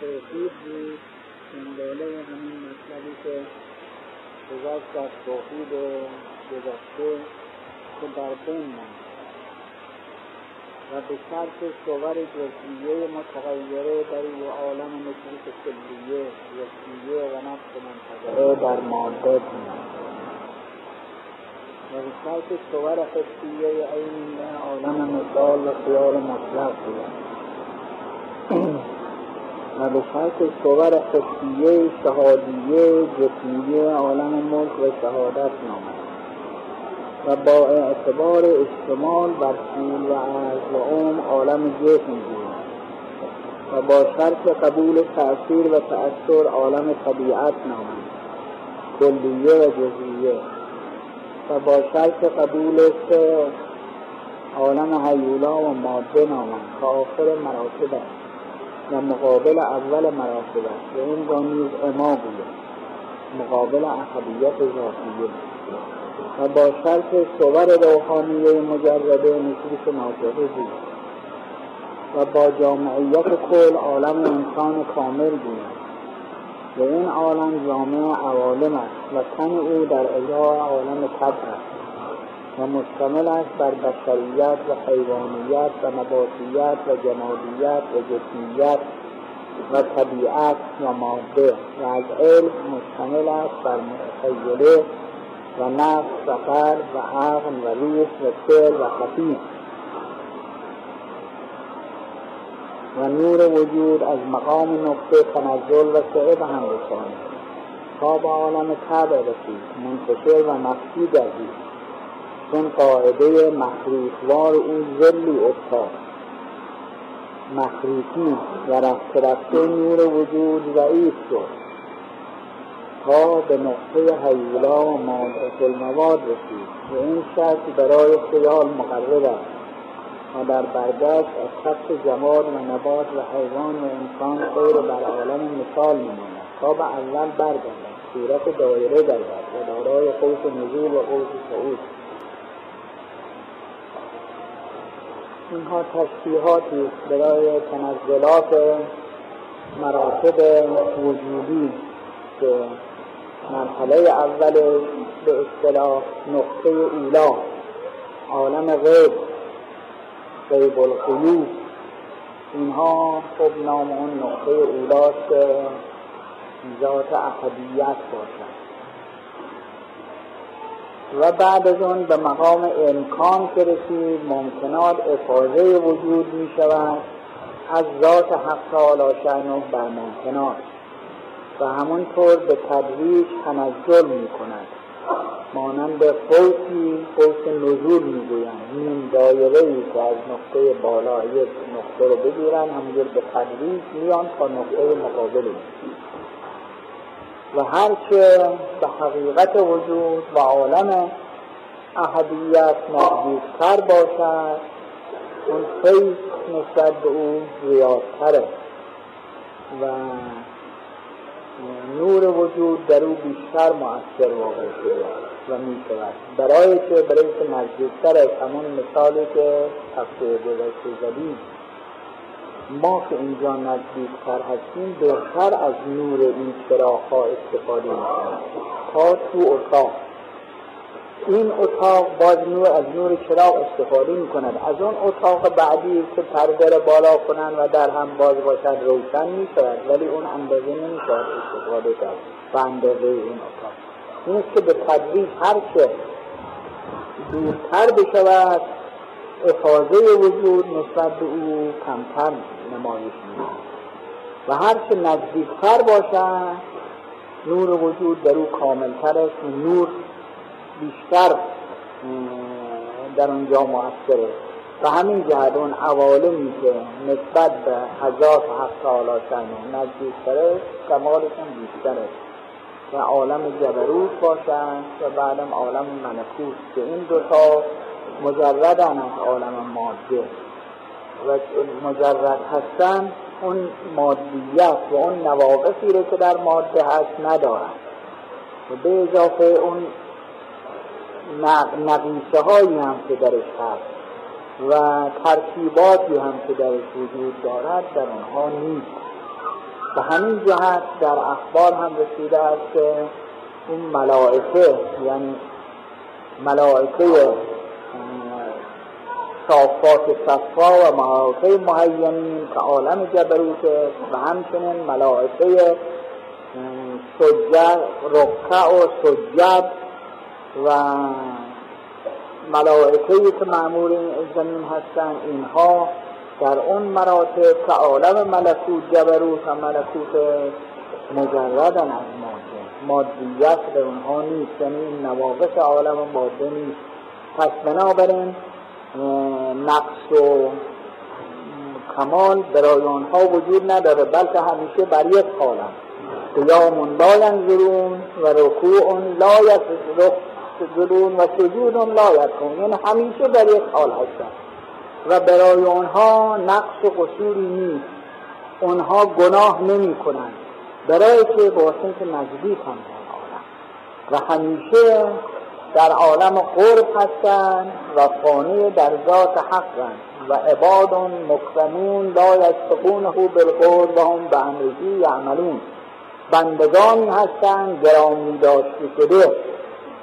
توحید بود دنباله همین مطلبی که گذشت در توحید گذشته که در بین ماند و به شرط صور جزئیه متغیره در او عالم نفوس کلیه جزئیه و نفس منتظره در ماده به شرط صور حسیه عین عالم مثال خیال مطلق بودند و به شرط صور حسیه شهادیه جسمیه عالم ملک و شهادت نامد و با اعتبار اشتمال بر طول و عرض و عم عالم جسم بود و با شرط قبول تأثیر و تأثیر عالم طبیعت نامد کلیه و جزئیه. و با شرط قبول سه عالم حیولا و ماده نامد که آخر مراتب است و مقابل اول مراتب است. و این را نیز اما بوده مقابل احدیت ذاتیه. و با شرط صور روحانیه مجرده نفوس ناطقه بود و با جامعیت کل عالم انسان کامل بود و این عالم جامعه عوالم است و تن او در ازای عالم طبع است و مشتمل است بر بشریت و حیوانیت و نباتیت و جمادیت و جسمیت و طبیعت و ماده و از علم مشتمل است بر متخیله و نفس و قلب و عقل و روح و سر و خفیف. و نور وجود از مقام نقطه تنزل و سعه به هم رسانید تا به عالم طبع رسید منتشر و مخفی گردید. چون قاعده مخروطوار او ذلی افتاد. مخروطی و رفته رفته نور وجود ضعیف شد. تا به نقطه حیولا و مادرت المواد رسید و این شرط برای خیال مقرر است. و در برگشت از خط جماد و نبات و حیوان و انسان غیر بر عالم مثال میماند. تا به اول برگردد. صورت دایره گردد و دارای قوس نزول و قوس صعود. اینها تشبیهاتی برای تنزلات مراتب وجودی که مرحله اول به اصطلاح نقطه اولا عالم غیب. غیب القیوب اینها خب نام اون نقطه اولاست که ذات احدیت باشد. و بعد از اون به مقام امکان که رسید ممکنات افاظه وجود می شود. از ذات حق تعالی شأنه بر ممکنات. و همونطور به تدریج تنزل می کند. مانند قوسی قوس نزول می گویند این دایره ای که از نقطه بالا یک نقطه رو بگیرن همونجور به تدریج میان تا نقطه مقابل و هرچه به حقیقت وجود و عالم احدیت نزدیکتر باشد اون فیض نسبت به او زیادتره. و نور وجود در او بیشتر مؤثر واقع شده. و می شود برای که برای که نزدیکتر از همون مثالی که هفته گذشته زدیم ما که اینجا نزدیکتر هستیم بهتر از نور این چراغها استفاده می‌کنیم. تا تو اتاق. این اتاق باز نور از نور چراغ استفاده می کند از اون اتاق بعدی که پرده بالا کنند و در هم باز باشد روشن می شود ولی اون اندازه نمی شود استفاده کرد. و اندازه این اتاق. این که به تدریج هر چه دورتر بشود افاظه وجود نسبت به او کمتر نمایش می و هر چه نزدیکتر باشد نور وجود در او کاملتر است. و نور بیشتر در اونجا مؤثره و همین جهت اون عوالمی که نسبت به حضات حق تعالی شنه نزدیکتره کمالشون بیشتره و عالم جبروت باشند و بعدم عالم ملکوت که این دوتا مجردن از عالم ماده و مجرد هستن اون مادیت و اون نواقصی رو که در ماده هست ندارن. و به اضافه اون نقیشه هایی هم که درش هست و ترکیباتی هم که درش وجود دارد در آنها نیست. به همین جهت در اخبار هم رسیده است که اون ملائکه یعنی ملائکه صافات صفا و ملائکه مهیمین که عالم جبروت و همچنین ملائکه سجد رکع و سجد و ملائکه که معمول زمین هستن اینها در اون مراتب که عالم ملکوت جبروت و ملکوت مجردن از ماده مادیت به اونها نیست یعنی این نواقص عالم ماده نیست. پس بنابراین نقص و کمال برای آنها وجود نداره بلکه همیشه بر یک حالم قیام لا ینظرون و رکوع لا یسجدون و سجود لا یکون یعنی همیشه بر یک حال هستن و برای آنها نقص و قصوری نیست. آنها گناه نمی کنند. برای که با نزدیک هم و همیشه در عالم قرب هستند و فانی در ذات حقند و عباد مکرمون لا یسبقونه بالقول و هم به امرهی یعملون. بندگانی هستند گرامی داشته شده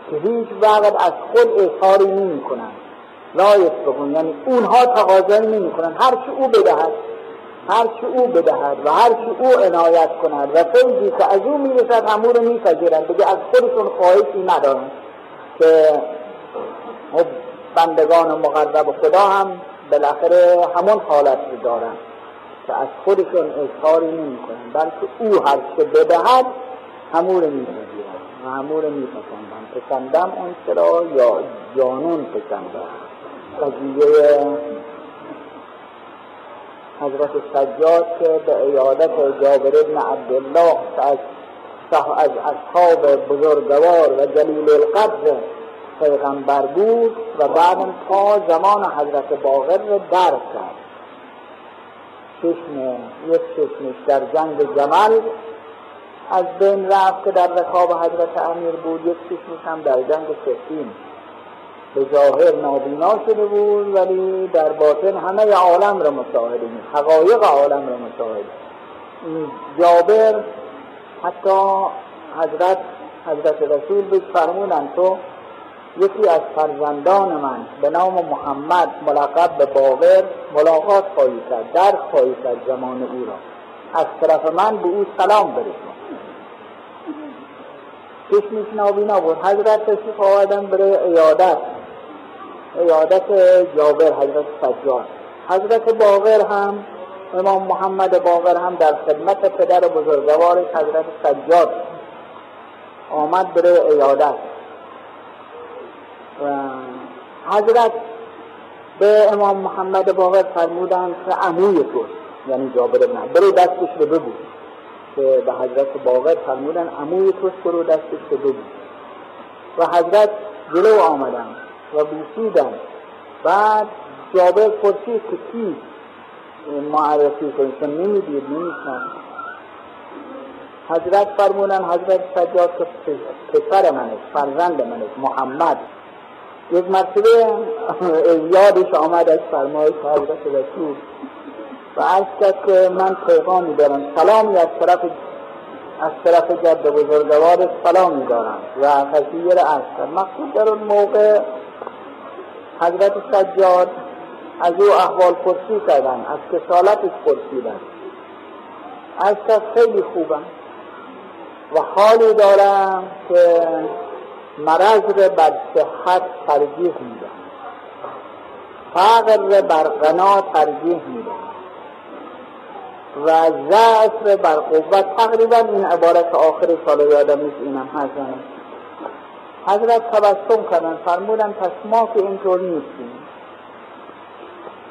که هیچ وقت از خود اظهاری نمی کنند. لا یسبقون یعنی اونها تقاضایی نمی کنند هر چی او بدهد هر او بدهد و هر او عنایت کند و فیضی که از او می‌رسد همون رو میپذیرند. دیگه از خودشون خواهشی ندارند که بندگان مقرب خدا هم بالاخره همون حالت رو دارن که از خودشون اظهاری نمی کنن بلکه او هر چه بدهد همون رو میپذیرن و همون رو میپسندن. پسندم اون چرا یا جانون پسندم؟ قضیه حضرت سجاد که به ایادت جابر ابن عبدالله از از اصحاب بزرگوار و جلیل القدر پیغمبر بود و بعدم تا زمان حضرت باقر رو درک کرد. چشم یک چشمش در جنگ جمل از بین رفت که در رکاب حضرت امیر بود یک چشمش هم در جنگ سفین به ظاهر نابینا شده بود ولی در باطن همه عالم را مشاهده می حقایق عالم را مشاهده جابر حتی حضرت حضرت رسول بهش فرمودن تو یکی از فرزندان من به نام محمد ملقب به باور ملاقات خواهی کرد در خواهی کرد زمان او را. از طرف من به او سلام برسون چشمش نابینا بود. حضرت تشریف آوردن برای ایادت ایادت جابر حضرت سجاد. حضرت باقر هم امام محمد باقر هم در خدمت پدر بزرگوارش حضرت سجاد آمد برای ایادت و حضرت به امام محمد باقر فرمودن که عموی تو یعنی جابر ابن برو دستش رو ببو که به حضرت باقر فرمودن عموی توست برو دستش رو ببو و حضرت جلو آمدن و بوسیدن بعد جابر پرسید که کی معرفی کنید چون نمی‌دید نمیشنست حضرت فرمودن حضرت سجاد که پسر من فرزند من محمد. یک مرتبه یادش آمد از فرمایش حضرت رسول. و از که من پیغامی دارم سلامی از طرف از طرف جد بزرگوار سلامی دارم و را از کرد. مقصود در اون موقع حضرت سجاد از او احوال پرسی کردن از کسالتش پرسیدن. از کس خیلی خوبم و حالی دارم که مرض رو بر ترجیح میدن فقر بر غنا ترجیح میدن و ضعف بر قوت تقریبا این عبارت آخر سال یادم نیست اینم هست حضرت تبسم کردن. فرمودن پس ما که اینطور نیستیم.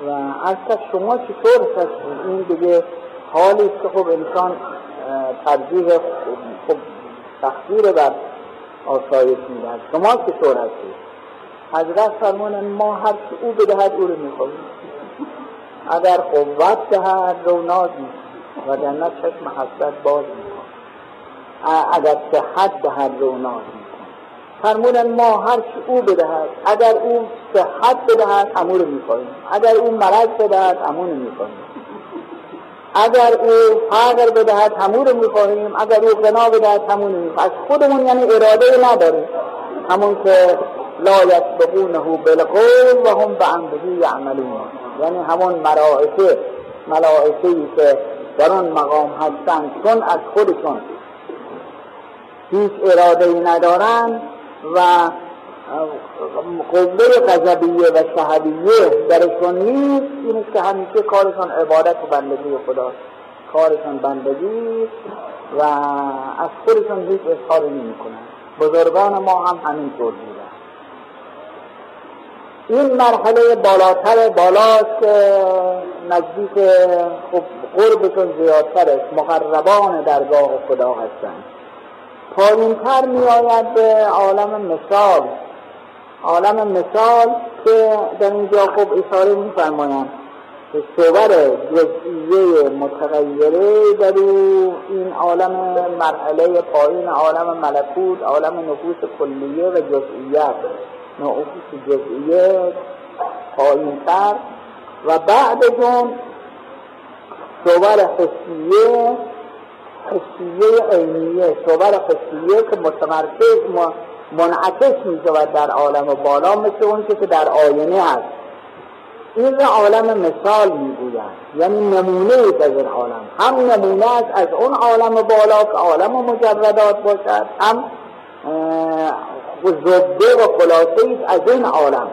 و از شما چطور هست این دیگه حالی است که خب انسان ترجیح خب تقدیر بر آسایش می‌دهد. شما چطور هستید؟ حضرت فرمانن ما هر چی او بدهد او رو می‌خواهیم اگر قوت دهد رو نازی و جنت چشم حسرت باز میکن اگر صحت دهد رو ناز میکن فرمودن ما هر چی او بدهد اگر او صحت بدهد همون رو می‌خواهیم اگر او مرض بدهد همون رو می‌خواهیم اگر او فقر بدهد همون می‌خواهیم اگر او غنا بدهد همون می‌خواهیم از خودمون یعنی اراده نداریم. همون که لا یسبقونه بالقول و هم به امره یعملون. یعنی همون ملائکه ملائکه ای که در آن مقام هستند چون از خودشون هیچ اراده ای ندارند و قوه غضبیه و شهدیه درشون نیست. این که همیشه کارشون عبادت و بندگی خدا. کارشون بندگی و از خودشون هیچ اظهاری نمی کنن بزرگان ما هم همینطور بودن این مرحله بالاتر بالاست که نزدیک خب قربشون زیادتر است. مقربان درگاه خدا هستند. پایینتر می آید به عالم مثال. عالم مثال که در اینجا خوب اشاره که صور جزئیه متغیره در این عالم مرحله پایین عالم ملکوت عالم نفوس کلیه و جزئیت نفوس جزئیه پایینتر. و بعد جون صور حسیه حسیه عینیه. صور حسیه که متمرکز منعکس می شود در عالم بالا مثل اون که در آینه هست این را عالم مثال می‌گویند یعنی نمونه از این عالم. هم نمونه است از اون عالم بالا که عالم مجردات باشد هم زبده و خلاصه از این عالم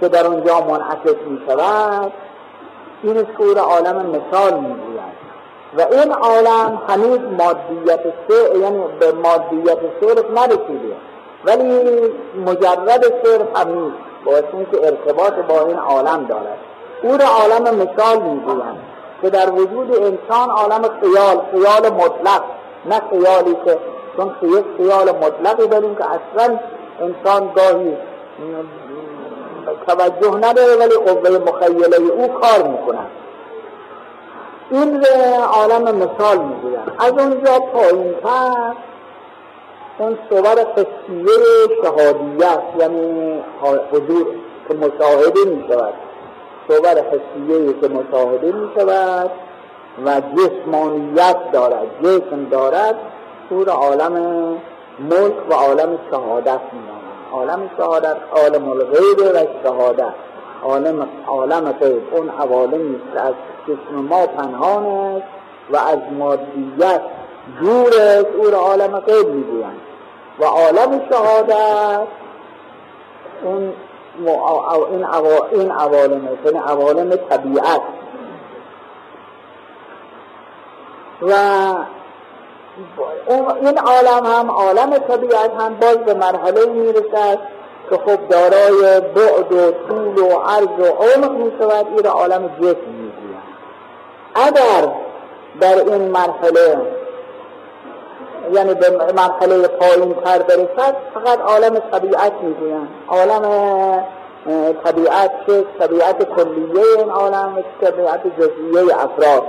که در اونجا منعکس می شود این است که عالم مثال می‌گویند و این عالم هنوز مادیت سه یعنی به مادیت صرف نرسیده. ولی مجرد صرف هم نیست. باعث که ارتباط با این عالم دارد. او را عالم مثال می‌گویند که در وجود انسان عالم خیال خیال مطلق نه خیالی که چون یک خیال مطلقی داریم که اصلا انسان گاهی توجه نداره ولی قوه مخیله او کار می‌کنند این عالم مثال می‌گویند از اونجا پایینتر اون صور قصیه شهادیت یعنی حضور که مشاهده می شود صور حسیه که مشاهده می شود و جسمانیت دارد جسم دارد او عالم ملک و عالم شهادت می عالم شهادت عالم الغیب و شهادت. عالم عالم غیب اون عوالمی که از جسم ما پنهان است و از مادیت دور است. او را عالم غیب می‌گویند. و عالم شهادت اون این این عوالم است. یعنی عوالم طبیعت. و این عالم هم عالم طبیعت هم باز به مرحله می‌رسد. که خب دارای بعد و طول و عرض و عمق می شود این عالم جسم می اگر در این مرحله یعنی به مرحله پایین تر برسد فقط عالم طبیعت می‌گویند. عالم طبیعت چه طبیعت کلیه این عالم طبیعت جزئیه افراد.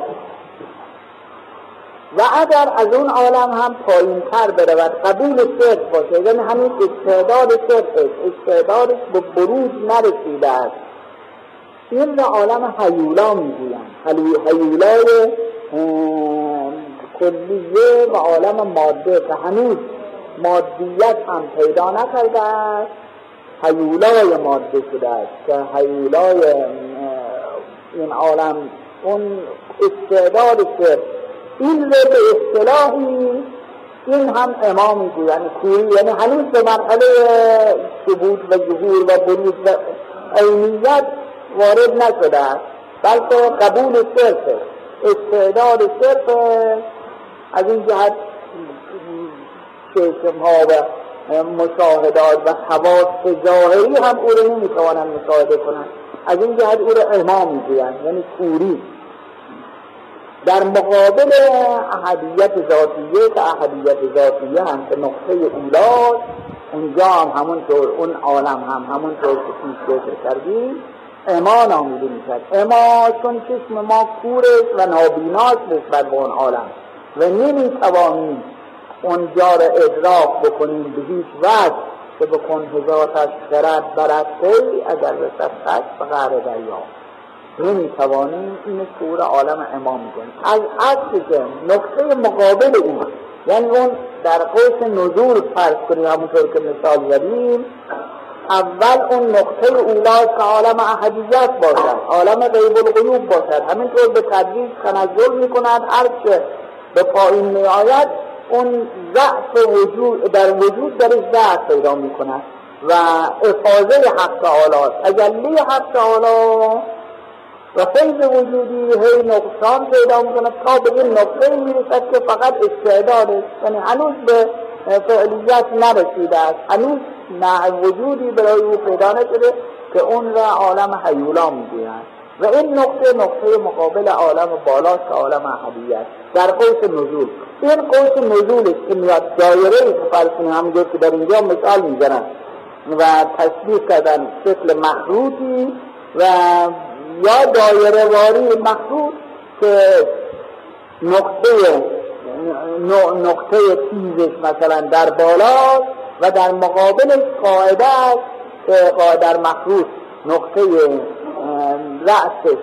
و اگر از اون عالم هم پایین تر برود قبول صرف باشه. یعنی همین استعداد صرف استعدادش به بروز نرسیده است. این را عالم حیولا می‌گویند. حیولای کلیه و عالم ماده. که هنوز مادیت هم پیدا نکرده است. حیولای ماده شده است. که حیولای این عالم اون استعداد صرف این رو به اصطلاحی این هم امام یعنی کوری یعنی هنوز به مرحله ثبوت و ظهور و بروز و عینیت وارد نشده بلکه قبول صرف استعداد صرف از این جهت چشم ها و مشاهدات و حواس ظاهری هم او رو نمی‌توانند مشاهده کنند. از این جهت او رو امام می‌گویند یعنی کوری. در مقابل احدیت ذاتیه که احدیت ذاتیه هم که نقطه اولاست اونجا هم همونطور اون عالم هم همونطور که پیش ذکر کردیم اما نامیده می‌شد اما چون چشم ما کور و نابیناست نسبت به اون عالم. و نمی‌توانیم اونجا را ادراک بکنیم به هیچ وقت که بکن هزارتش خرد برسته اگر رسد خش به غر دریا. نمی‌توانیم این سور عالم امام می‌کنیم. از عکس که نقطه مقابل اون یعنی اون در قوس نزول فرض کنیم همونطور که مثال زدیم اول اون نقطه اولاست که عالم احدیت باشد عالم غیب الغیوب باشد. همینطور به تدریج تنزل می‌کند هر چه به پایین میآید اون ضعف وجود در وجود درش ضعف پیدا می‌کند. و افاظه حق تعالی تجلی حق تعالی و فیض وجودی هی نقصان پیدا می‌کنه تا به این نقطه می‌رسد که فقط استعداد یعنی هنوز به فعلیت نرسیده است. هنوز نه وجودی برای او پیدا نشده که اون را عالم حیولا می‌گویند و این نقطه نقطه مقابل عالم بالاست که عالم احدیت در قوس نزول. این قوس نزول است که میاد دایره ای که همونجور که در اینجا مثال می‌زنن و تشبیه کردن شکل مخروطی و یا دایره واری مخصوص که نقطه نقطه تیزش مثلا در بالا و در مقابلش قاعده است در مخروط نقطه رأسش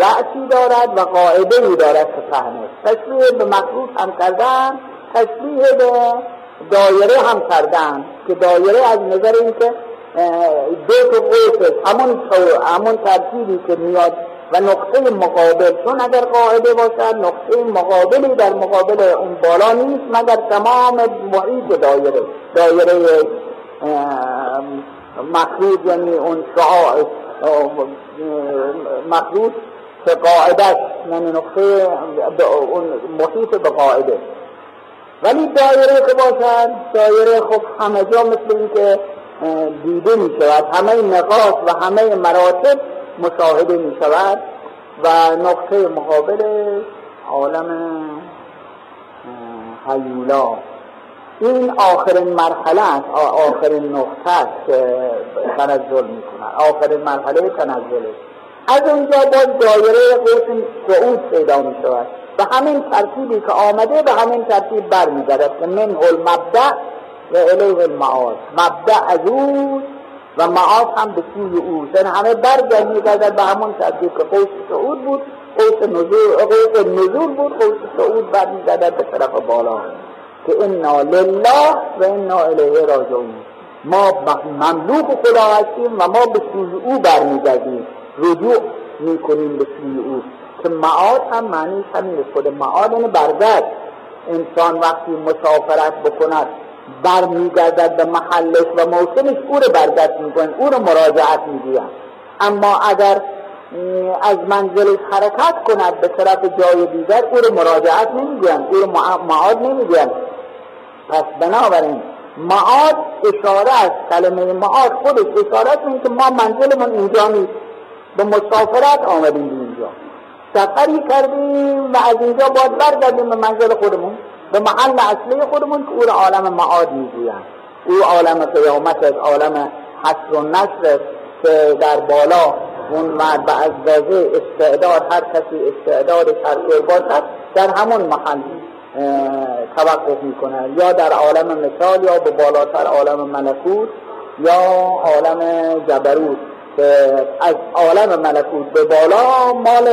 رأسی دارد و قاعده ای دارد که فهمه. تشبیه به مخروط هم کردن تشبیه به دایره هم کردن که دایره از نظر اینکه دو تا قوس همون همون ترتیبی که میاد و نقطه مقابل. چون اگر قاعده باشد نقطه مقابلی در مقابل اون بالا نیست مگر تمام محیط دایره دایره مخروط یعنی اون شعاع مخروط که قاعدش یعنی نقطه اون محیط به قاعده. ولی دایره که باشد دایره خب همه جا مثل این که دیده می شود همه نقاط و همه مراتب مشاهده می شود و نقطه مقابل عالم حیولا این آخرین مرحله است آخرین نقطه است که تنزل می کند آخرین مرحله تنزل از اونجا باز دایره قوس صعود پیدا می شود و همین ترتیبی که آمده به همین ترتیب برمیگردد که من مبدع و الیه المعاد. مبدع از او و معاد هم به سوی او. یعنی همه برگرد میگردد به همون ترتیب که قوس سعود بود قوس نزول قوس نزول بود قوس سعود برمیگردد به طرف بالا. که انا لله و انا الیه راجعون. ما مملوک خدا هستیم و ما به سوی او برمیگردیم. رجوع می‌کنیم به سوی او. که معاد هم معنیش همین خود معاد یعنی برگرد. انسان وقتی مسافرت بکند برمیگردد به محلش و موسمش او رو برگشت می‌کنن او رو مراجعت می‌گوین اما اگر از منزلش حرکت کند به طرف جای دیگر او رو مراجعت نمی‌گوین او رو معاد نمی‌گوین پس بنابراین معاد اشاره است کلمه معاد خودش اشاره است که ما منزلمون اینجا نیست. به مسافرت آمدیم اینجا. سفری کردیم و از اینجا باید برگردیم به منزل خودمون. به محل اصلی خودمون که او را عالم معاد می‌گویند. او عالم قیامت از عالم حسر و نشر که در بالا اون مرد به ازدازه استعداد هر کسی استعداد هر باشد در همون محل توقف می‌کنه. یا در عالم مثال یا به بالاتر عالم ملکوت یا عالم جبروت که از عالم ملکوت به بالا مال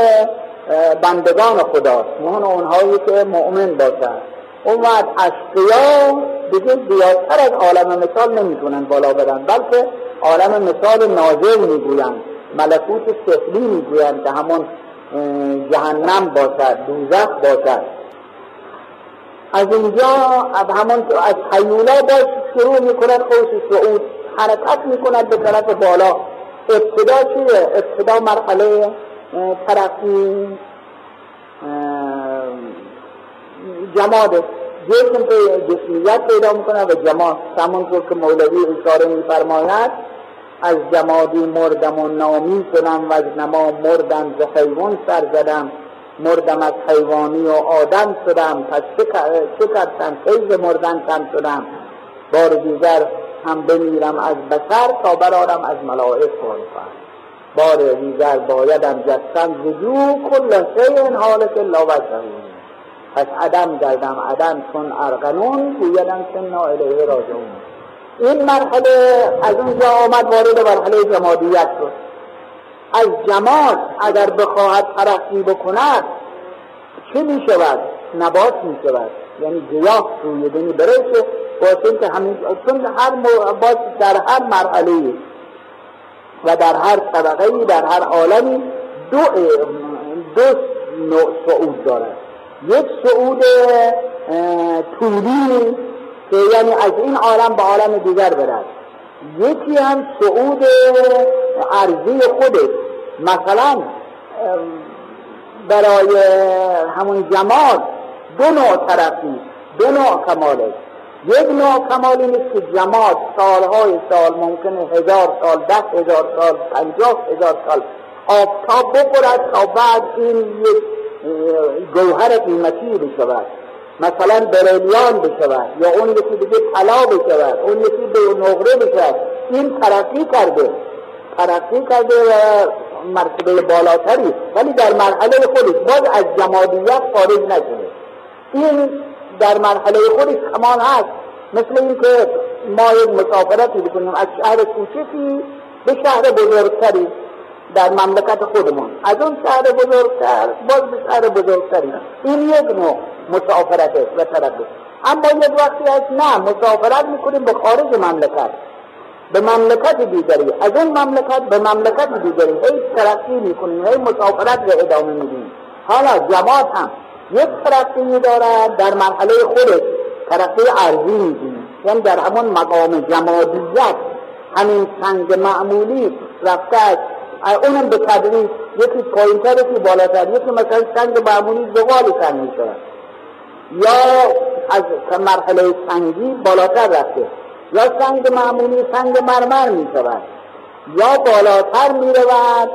بندگان خداست. مهن اونهایی که مؤمن باشد اومد اشقیا دیگه زیادتر از عالم مثال نمی‌تونن بالا بدن بلکه عالم مثال نازل می‌گویند ملکوت سفلی می‌گویند که همون جهنم باشد دوزخ باشد. از اینجا از همون از حیولا باش شروع می‌کنند قوس سعود حرکت می‌کند به طرف بالا. ابتدا چیه؟ ابتدا مرحله ترقی. جماد جسم جسمیت پیدا می‌کنه و جماد همونطور که مولوی اشاره میفرماید از جمادی مردم و نامی کنم و از نما مردم ز حیوان سر زدم مردم از حیوانی و آدم شدم پس چه کردم خیز مردن کم شدم بار دیگر هم بمیرم از بسر تا برارم از ملائک کنم بار دیگر بایدم جستم وجود کل شیء حالت لا وجهه پس عدم گردم عدم چون ارغنون گویدم که الیه راجعون. این مرحله از اونجا آمد وارد مرحله جمادیت شد. از جماد اگر بخواهد ترقی بکند چه می شود؟ نبات می شود یعنی گیاه روی دنی برسه. واسه که همین چون هر باز در هر مرحله و در هر طبقه در هر عالمی دو دو نوع صعود دارد. یک صعود طولی که یعنی از این عالم به عالم دیگر برد. یکی هم صعود عرضی خودش. مثلا برای همون جماد دو نوع ترقی دو نوع کماله یک نوع کمال نیست که جماد سالهای سال ممکنه هزار سال ده هزار سال پنجاه هزار سال آفتاب بخورد تا بعد این یک گوهر قیمتی بشود مثلا بریلیان بشود یا اون یکی دیگه طلا بشود اون یکی به نقره بشود این ترقی کرده. ترقی کرده و مرتبه بالاتری. ولی در مرحله خودش باز از جمادیت خارج نشده. این در مرحله خودش کمان هست. مثل اینکه ما یک مسافرتی بکنیم از شهر کوچکی به شهر بزرگتری. در مملکت خودمون. از اون شهر بزرگتر باز به شهر بزرگتری این یک نوع مسافرت و ترقی اما یک وقتی هست نه مسافرت می‌کنیم به خارج مملکت. به مملکت دیگری. از اون مملکت به مملکت دیگری هی ترقی می‌کنیم هی مسافرت رو ادامه میدیم. حالا جماعت هم یک ترقی دارد در مرحله خودش ترقی عرضی میدیم. یعنی در همون مقام جمادیت. همین سنگ معمولی رفته اونم به تدریج یکی پایینتر یکی بالاتر یکی مثلا سنگ معمولی زغال سنگ میشه یا از مرحله سنگی بالاتر رفته یا سنگ معمولی سنگ مرمر می شود یا بالاتر می رود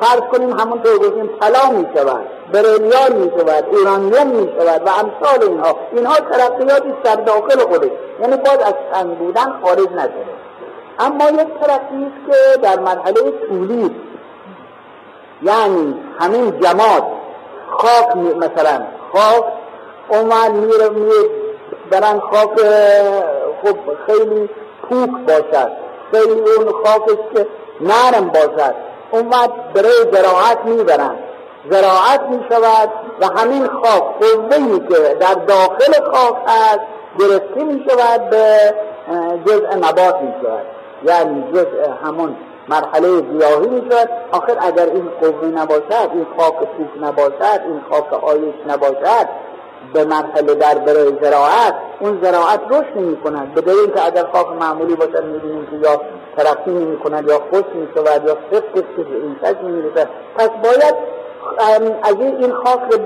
فرض کنیم همونطور گفتیم طلا می شود بریلیان می شود ایرانیوم می شود و امثال اینها. اینها ترقیاتی در داخل خودش. یعنی باز از سنگ بودن خارج نشده اما یک ترقی است که در مرحله طولی یعنی همین جماد خاک مثلا خاک اومد میره میره برن خاک خب خیلی پوک باشد. خیلی اون خاکش که نرم باشد. اومد برای زراعت می‌برن زراعت می شود و همین خاک قوهی که در داخل خاک هست گرفته می شود به جزء نبات می شود یعنی جزء همون مرحله گیاهی می شود آخر اگر این قوه نباشد این خاک پوک نباشد این خاک آیش نباشد به مرحله در برای زراعت اون زراعت رشد نمی کند به دلیل که اگر خاک معمولی باشد می‌بینیم که یا ترقی نمی کند یا خوش می شود یا سفت که این می رسد پس باید از این خاک رو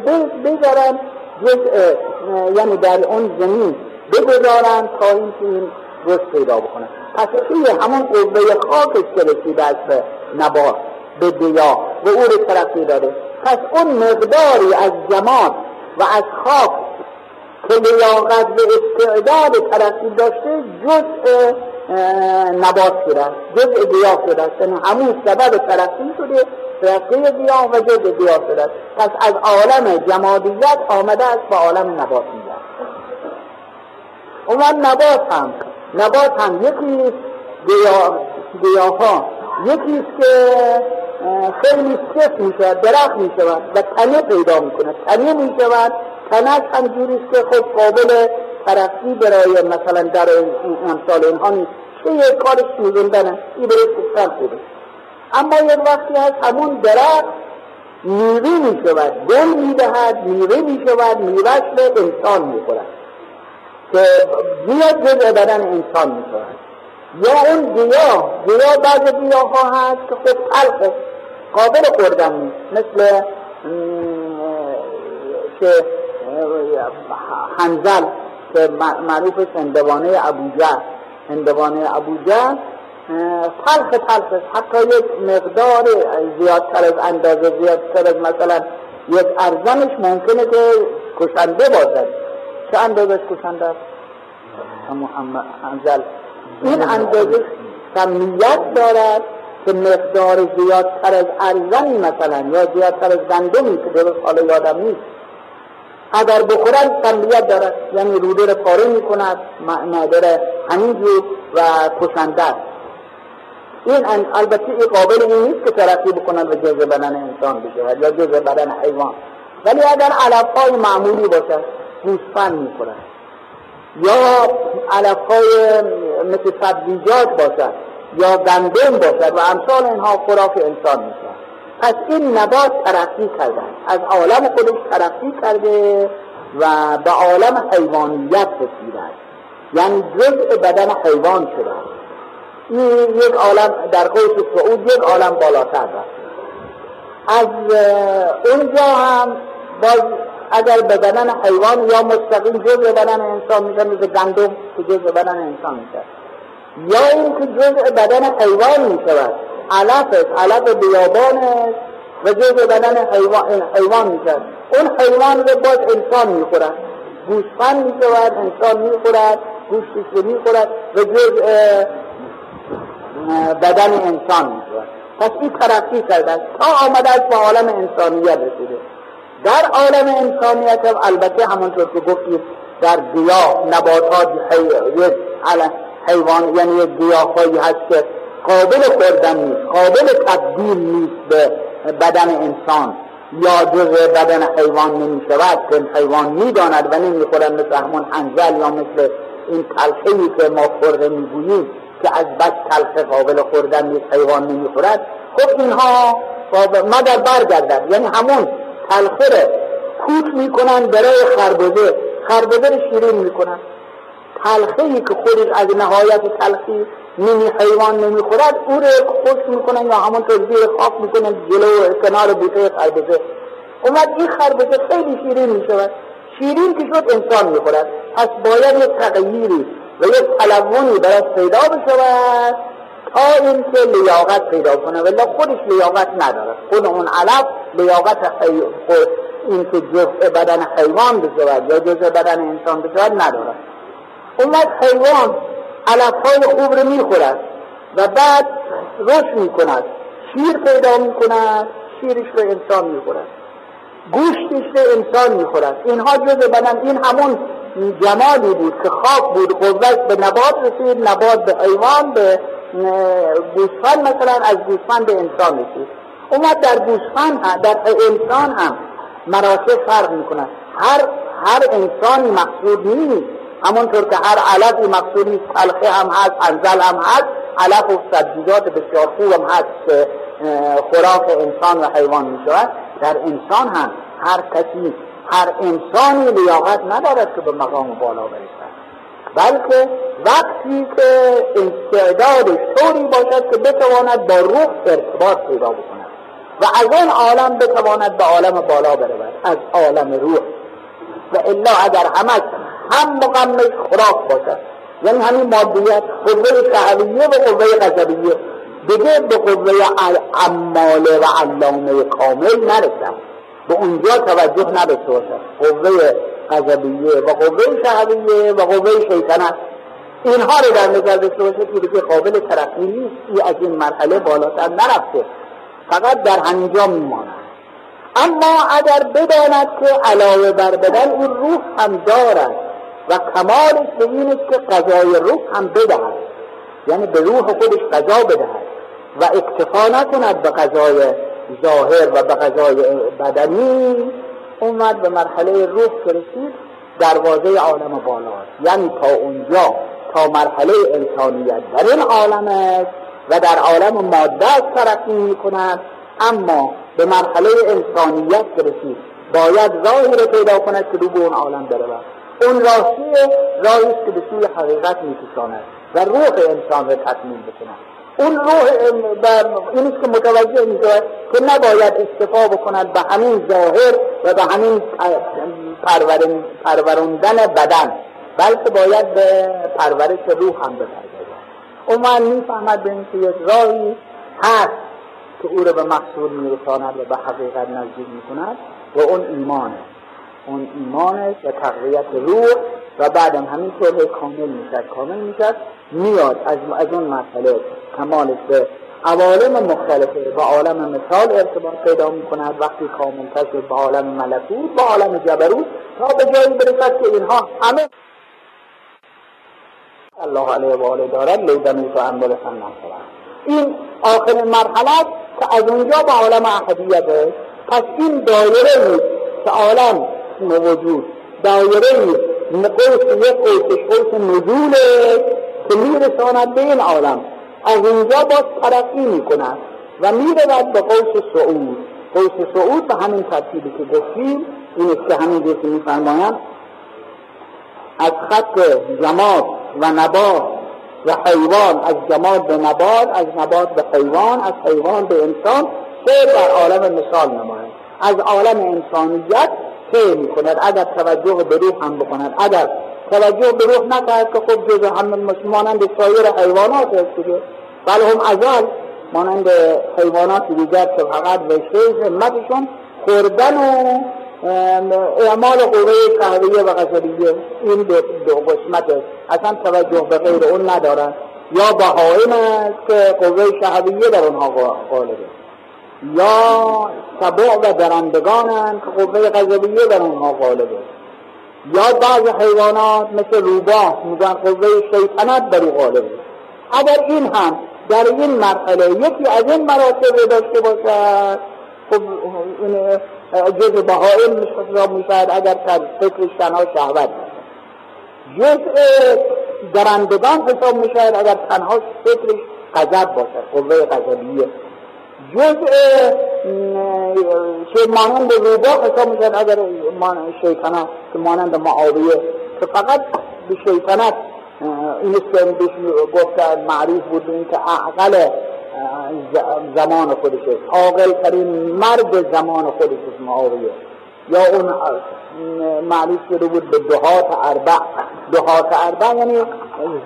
جزء یعنی در اون زمین بگذارن تا اینکه این رشد پیدا بکنن پس توی همون قوه خاکش که رسیده است به نبات به دیا و او رو ترقی داره پس اون مقداری از جماعت و از خاک که لیاقت به استعداد ترقی داشته جزء نبات شده جزء گیاه شده است. یعنی همون سبب ترقی شده ترقی گیاه و جزء گیاه شده است. پس از عالم جمادیت آمده است به عالم نبات اون نبات هم نبات هم یکی گیاه ها یکی که خیلی سفت می شود درخت می شود و تنه پیدا می کند تنه می شود تنش هم جوری است که خود قابل ترقی برای مثلا در امثال اینها نیست. چه یک کارش سوزندنه این برای سفتن خوبه. اما یک وقتی هست همون درخت میوه می شود گل می دهد میوه می شود میوهش به انسان می خورد که زیاد جزء بدن انسان می شود یا اون گیاه گیاه بعض گیاه ها هست که خود تلخه قابل خوردن نیست مثل که هنزل که معروف هندوانه ابوجه. هندوانه ابوجه تلخ تلخ حتی یک مقدار زیادتر از اندازه زیادتر از مثلا یک ارزنش ممکنه که کشنده باشد. چه اندازش کشنده است محمد هنزل این اندازه کمیت دارد که مقدار زیادتر از ارزنی مثلا یا زیادتر از گندمی که درست حالا یادم نیست. اگر بخورن کمیت دارد یعنی روده رو پاره می کند معده همینجور و کشنده این البته این قابل این نیست که ترقی بکنن و جزء بدن انسان بشه یا جزء بدن حیوان. ولی اگر علف های معمولی باشد گوسفند می‌خورن یا علف های مثل سبزیجات باشد یا گندم باشد و امثال اینها خوراک انسان میشن پس این نبات ترقی کردن. از عالم خودش ترقی کرده و به عالم حیوانیت رسیدن یعنی جزء بدن حیوان شدن این یک عالم در قوس سعود یک عالم بالاتر رفت از اونجا هم باز اگر به بدن حیوان یا مستقیم جزء بدن انسان میشه مثل گندم که جزء بدن انسان میشه. یا اینکه جزء بدن حیوان می‌شود. علف علف بیابان و جزء بدن حیوان, حیوان میشه. اون حیوان رو باز انسان می‌خورد گوسفند می‌شود انسان می‌خورد گوشتش رو می‌خورد و جزء بدن انسان می‌شود. پس این ترقی کردن تا آمده از به عالم انسانیت رسیده. در عالم انسانیت هم البته همونطور که گفتید در گیاه نباتات یک حیوان یعنی یک گیاه هایی هست که قابل خوردن نیست قابل تبدیل نیست به بدن انسان. یا جز بدن حیوان نمی شود که حیوان می‌داند و نمی خورد مثل همون انزل یا مثل این تلخهی که ما خورده می‌گوییم که از بس تلخه قابل خوردن نیست حیوان نمی خورد خب اینها مگر برگردد؟ یعنی همون تلخه کوت می‌کنن برای خربزه خربزه رو شیرین می‌کنن. تلخه ای که خودش از نهایت تلخی نمی حیوان نمی‌خورد او رو خوش می‌کنن یا همونطور زیر خاک می‌کنن جلو کنار بوته خربزه. اومد این خربزه خیلی شیرین می‌شود. شیرین که شد انسان می‌خورد. پس باید یک تغییری و یک تلونی براش پیدا بشود. تا اینکه لیاقت پیدا کنه ولی خودش لیاقت نداره. خود اون علف لیاقت این که جزء بدن حیوان بشود یا جزء بدن انسان بشود نداره. اومد حیوان علف های خوب رو می‌خورد و بعد رشد می‌کند شیر پیدا می‌کند شیرش رو انسان می‌خورد گوشتش رو انسان می‌خورد. اینها جز بدن این همون جمالی بود که خاک بود قوت به نبات رسید نبات به حیوان به گوسفند مثلا از گوسفند به انسان رسید اومد در گوسفند در انسان هم مراتب فرق می‌کنه هر هر انسانی مقصود نیست. همونطور که هر علف مقصود نیست. تلخه هم هست انزل هم هست. علف و سبزیجات بسیار هم هست که خوراک انسان و حیوان می شود در انسان هم هر کسی هر انسانی لیاقت ندارد که به مقام بالا برسد. بلکه وقتی که استعدادش طوری باشد که بتواند با روح ارتباط پیدا بکند و از اون عالم بتواند به عالم بالا برود از عالم روح. و الا اگر همش هم مقمش خوراک باشد یعنی همین مادیت قوه شهویه و قوه غضبیه دیگه به قوه عماله و علامه کامل نرسم به اونجا توجه نداشته باشد قوه غضبیه و قوه شهویه و قوه شیطنت. اینها رو در نظر داشته باشد که دیگه قابل ترقی نیست. ای از این مرحله بالاتر نرفته. فقط در همینجا میماند. اما اگر بداند که علاوه بر بدن این روح هم دارد و کمالش به این است که قضای روح هم بدهد. یعنی به روح خودش قضا بدهد و اکتفا نکند به قضای ظاهر و به قضای بدنی. اومد به مرحله روح که رسید دروازه عالم بالا یعنی تا اونجا تا مرحله انسانیت در این عالم است و در عالم ماده ترقی می کند اما به مرحله انسانیت رسید باید راهی رو پیدا کند که رو به اون عالم برود. اون راهی راهی است که به سوی حقیقت میکشاند و روح انسان را تکمیل بکند. اون روح است که متوجه می‌شود که نباید استفا بکند به همین ظاهر و به همین پروروندن بدن بلکه باید به پرورش روح هم بپردازد. اون من می‌فهمد به اینکه یک راهی هست که او را به مقصود میرساند و به حقیقت نزدیک می‌کند و اون ایمانه. اون ایمانش و تقویت روح و بعدم همین طور کامل می‌شد کامل می‌شد میاد از, از اون مسئله. کمالش به عوالم مختلفه با عالم مثال ارتباط پیدا می‌کند. وقتی کامل شد با عالم ملکوت با عالم جبروت تا به جایی برسد که اینها همه الله علیه و آله دارد لیدن تو برسن این آخر مرحله که از اونجا به عالم احدیت پس این دایره که عالم موجود دایره قوس یک قوس قوس نزوله که میرساند به این عالم. از اینجا باز ترقی می‌کند و می‌رود به قوس سعود. قوس سعود به همین ترتیبی که گفتیم این است که همین که میفرمایند از خط جماد و نبات و حیوان از جماد به نبات از نبات به حیوان از حیوان به انسان سیر در عالم مثال نماید. از عالم انسانیت سیر می کند اگر توجه به روح هم بکند اگر توجه به روح نکرد که خب جز هم مانند سایر حیوانات است دیگه. بله هم ازال مانند حیوانات دیگر که فقط وشته همتشون خوردن و اعمال قوه شهریه و غزلیه. این دو قسمت اصلا توجه به غیر اون ندارن. یا بهایم است که قوه شهریه در اونها غالبه یا سبع و درندگانند که قوه غزلیه در اونها غالبه یا بعض حیوانات مثل روباه میگن قوه شیطنت در غالبه اگر این هم در این مرحله یکی از این مراتب داشته باشد خب این جز بهائم حساب می‌شد اگر فکرش تنها شهوت جزء درندگان حساب می‌شد اگر تنها فکرش غضب باشد قوه غضبیه. جزء که مانند روبا حساب می‌شد اگر شیطنت که مانند معاویه که فقط به شیطنت این است که بهش گفت معروف بود این که عقل زمان خودشه. عاقل ترین مرد زمان خودش معاویه یا اون معروف شده بود به دهات اربع. دهات اربع یعنی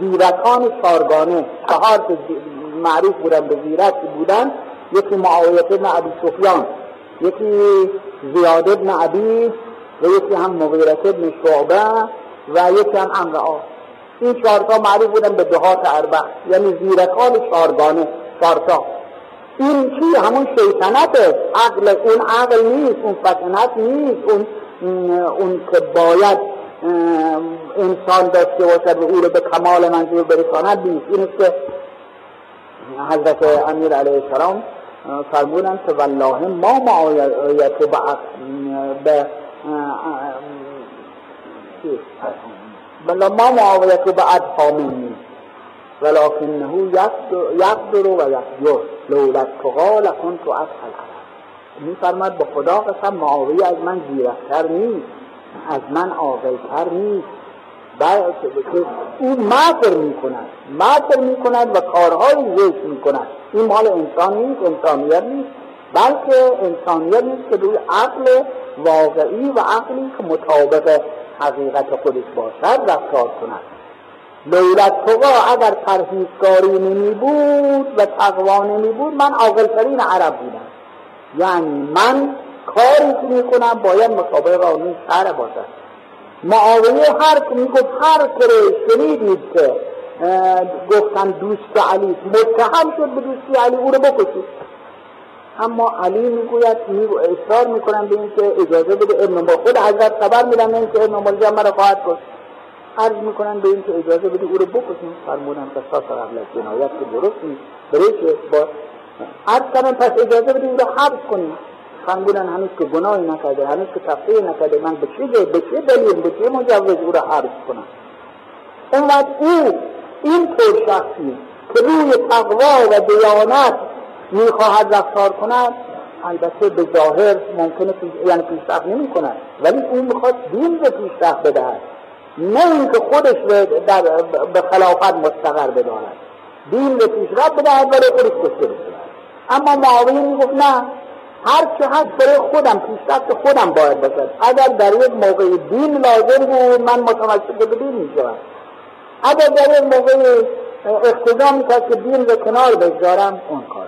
زیرکان چارگانه چهار معروف بودن به زیرک بودن. یکی معاویت ابن عبی سفیان یکی زیاد ابن عبی و یکی هم مغیرت ابن شعبه و یکی هم امرعا این چهارتا معروف بودن به دهات اربع. یعنی زیرکان چارگانه چهارتا. این چی؟ همون شیطنته عقل اون عقل نیست اون فتنت نیست. اون اون که باید انسان داشته باشد و او رو به کمال منظور برساند نیست. این است که حضرت امیر علیه السلام فرمودن که والله ما معایت به بلا ما معاویت به ادها ولکنه یقدر و یقدر لولت تقا لکنت اسهل میفرماد به خدا قسم معاویه از من زیرکتر نیست. از من عاقلتر نیست. او مکر می کند مکر می کند و کارهای زشت می کند این مال انسان نیست انسانیت نیست. بلکه انسانیت نیست که روی عقل واقعی و عقلی که مطابق حقیقت خودش باشد رفتار کند. لولت تقا اگر پرهیزکاری نمی بود و تقوا نمی بود من عاقلترین عرب بودم. یعنی من کاری که می کنم باید مطابق قانون شهر باشد. معاویه هر که می گفت هر کره شنیدید که گفتن دوست علی متهم شد به دوستی علی او رو بکشید. اما علی می‌گوید میگو اصرار می‌کنن به اینکه اجازه بده ابن خود حضرت خبر میدن اینکه ابن ملجم مرا خواهد کشت عرض می‌کنن به اینکه اجازه بده او رو بکشیم. فرمودن قصاص قبل از جنایت که درست نیست. برای با عرض کردن پس اجازه بده او رو حبس کنیم. فرمودن هنوز که گناهی نکرده هنوز که تفریح نکرده من به چه به چه دلیل به چه مجوز او رو حبس کنم؟ اونقدر او این طور شخصی که روی تقوا و دیانت می‌خواهد رفتار کند البته به ظاهر ممکنه یعنی پیشرفت نمی کند ولی اون می‌خواد دین به پیشرفت بدهد. نه اینکه خودش در به خلافت مستقر بداند دین به پیشرفت بدهد ولی خودش کشته بشه اما معاویه می‌گفت نه هر چه هست برای خودم پیشرفت خودم باید باشد. اگر در یک موقع دین لازم بود من متمسک به دین می‌شوم اگر در یک موقع اقتضا می‌کرد که دین به کنار بگذارم اون کار